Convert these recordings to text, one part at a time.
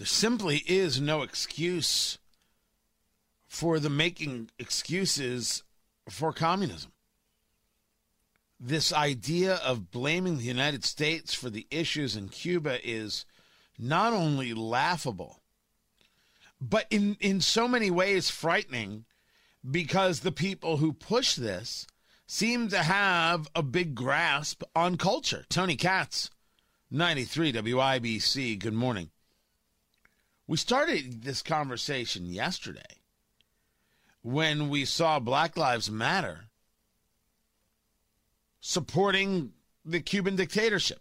There simply is no excuse for the making excuses for communism. This idea of blaming the United States for the issues in Cuba is not only laughable, but in, in so many ways frightening because the people who push this seem to have a big grasp on culture. Tony Katz, 93 WIBC, good morning. We started this conversation yesterday when we saw Black Lives Matter supporting the Cuban dictatorship.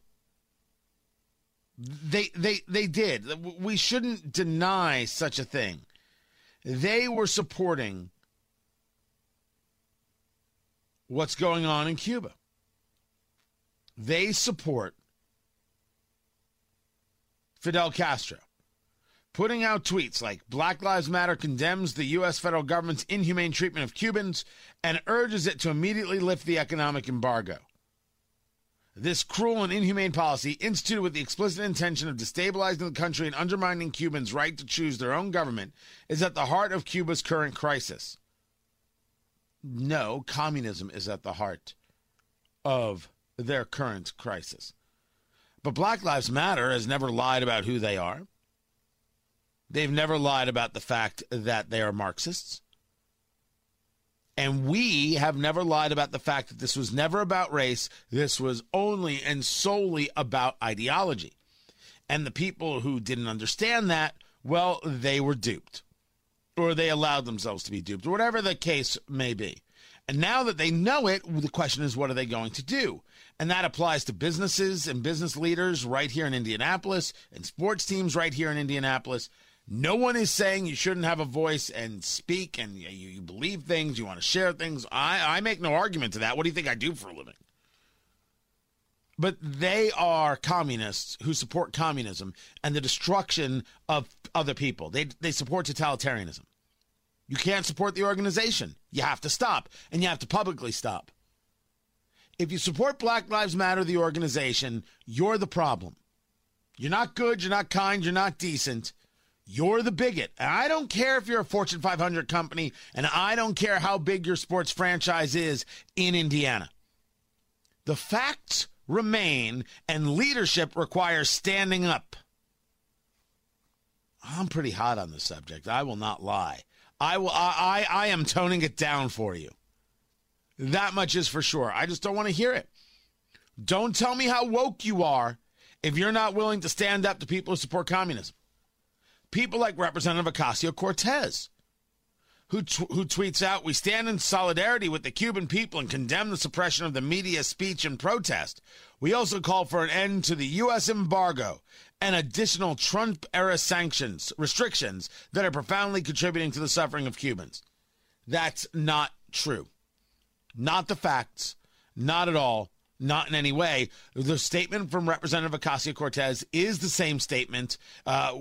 They they they did. We shouldn't deny such a thing. They were supporting what's going on in Cuba. They support Fidel Castro, putting out tweets like Black Lives Matter condemns the U.S. federal government's inhumane treatment of Cubans and urges it to immediately lift the economic embargo. This cruel and inhumane policy, instituted with the explicit intention of destabilizing the country and undermining Cubans' right to choose their own government, is at the heart of Cuba's current crisis. No, communism is at the heart of their current crisis. But Black Lives Matter has never lied about who they are. They've never lied about the fact that they are Marxists. And we have never lied about the fact that this was never about race. This was only and solely about ideology. And the people who didn't understand that, well, they were duped or they allowed themselves to be duped, or whatever the case may be. And now that they know it, the question is, what are they going to do? And that applies to businesses and business leaders right here in Indianapolis and sports teams right here in Indianapolis. No one is saying you shouldn't have a voice and speak and you, you believe things, you want to share things. I, I make no argument to that. What do you think I do for a living? But they are communists who support communism and the destruction of other people. They, they support totalitarianism. You can't support the organization. You have to stop, and you have to publicly stop. If you support Black Lives Matter, the organization, you're the problem. You're not good, you're not kind, you're not decent. You're the bigot. I don't care if you're a Fortune 500 company, and I don't care how big your sports franchise is in Indiana. The facts remain, and leadership requires standing up. I'm pretty hot on the subject. I will not lie. I will. I, I, I am toning it down for you. That much is for sure. I just don't want to hear it. Don't tell me how woke you are if you're not willing to stand up to people who support communism. People like Representative Ocasio Cortez, who, t- who tweets out, We stand in solidarity with the Cuban people and condemn the suppression of the media, speech, and protest. We also call for an end to the U.S. embargo and additional Trump era sanctions, restrictions that are profoundly contributing to the suffering of Cubans. That's not true. Not the facts, not at all, not in any way. The statement from Representative Ocasio Cortez is the same statement uh,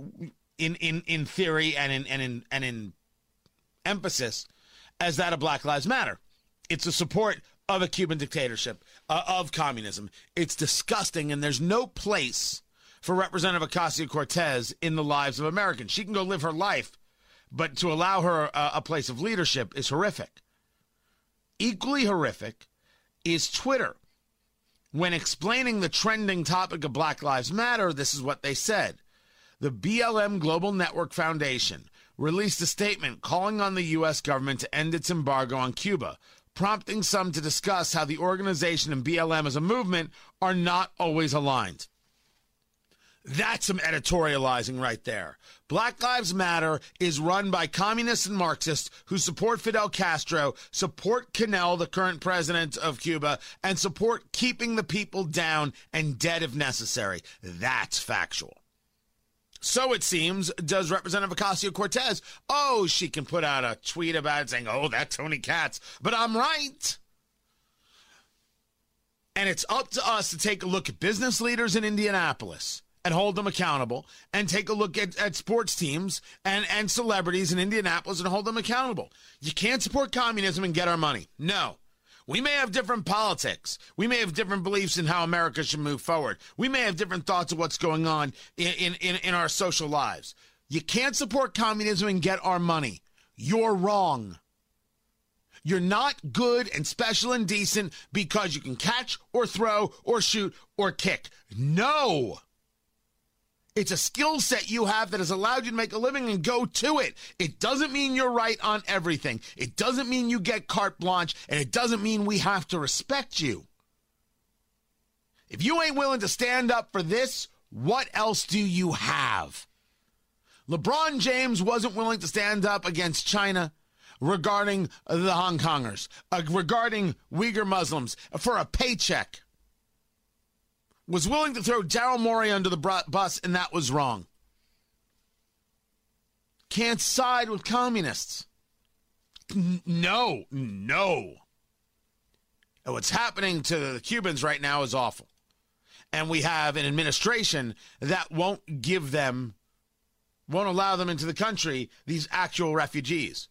in, in, in theory and in, and, in, and in emphasis as that of Black Lives Matter. It's a support of a Cuban dictatorship, uh, of communism. It's disgusting, and there's no place for Representative Ocasio Cortez in the lives of Americans. She can go live her life, but to allow her a, a place of leadership is horrific. Equally horrific is Twitter. When explaining the trending topic of Black Lives Matter, this is what they said. The BLM Global Network Foundation released a statement calling on the U.S. government to end its embargo on Cuba, prompting some to discuss how the organization and BLM as a movement are not always aligned. That's some editorializing right there. Black Lives Matter is run by communists and Marxists who support Fidel Castro, support Canel, the current president of Cuba, and support keeping the people down and dead if necessary. That's factual. So it seems, does Representative Ocasio Cortez. Oh, she can put out a tweet about it saying, oh, that's Tony Katz, but I'm right. And it's up to us to take a look at business leaders in Indianapolis and hold them accountable and take a look at, at sports teams and, and celebrities in Indianapolis and hold them accountable. You can't support communism and get our money. No. We may have different politics. We may have different beliefs in how America should move forward. We may have different thoughts of what's going on in, in, in, our social lives. You can't support communism and get our money. You're wrong. You're not good and special and decent because you can catch or throw or shoot or kick. No. It's a skill set you have that has allowed you to make a living and go to it. It doesn't mean you're right on everything. It doesn't mean you get carte blanche, and it doesn't mean we have to respect you. If you ain't willing to stand up for this, what else do you have? LeBron James wasn't willing to stand up against China regarding the Hong Kongers, uh, regarding Uyghur Muslims for a paycheck was willing to throw Daryl Morey under the bus, and that was wrong. Can't side with communists. no, no. And what's happening to the Cubans right now is awful. And we have an administration that won't give them, won't allow them into the country, these actual refugees.